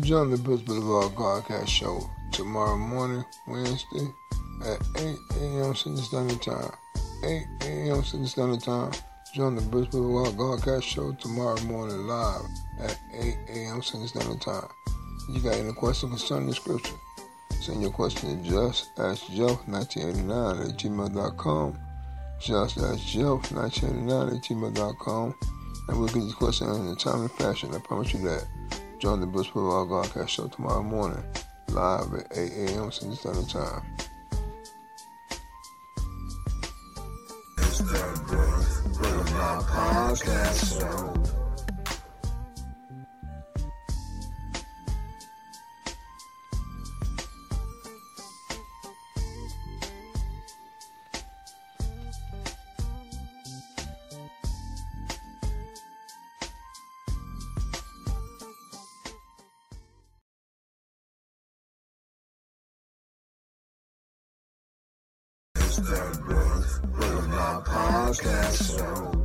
Join the Bruce Boulevard podcast Show tomorrow morning, Wednesday, at 8 a.m. Central Standard Time. 8 a.m. Central Standard Time. Join the Bruce Boulevard podcast Show tomorrow morning live at 8 a.m. Central Standard Time. You got any questions concerning the scripture? Send your question to just ask Jeff 1989 at gmail.com. Just ask Jeff 1989 at gmail.com. And we'll get this question in a timely fashion. I promise you that. Join the Bruce Boulevard Godcast Show tomorrow morning, live at 8 a.m. Central Standard Time. It's the Boulevard Podcast Show. It's the Bruce Boulevard Podcast Show.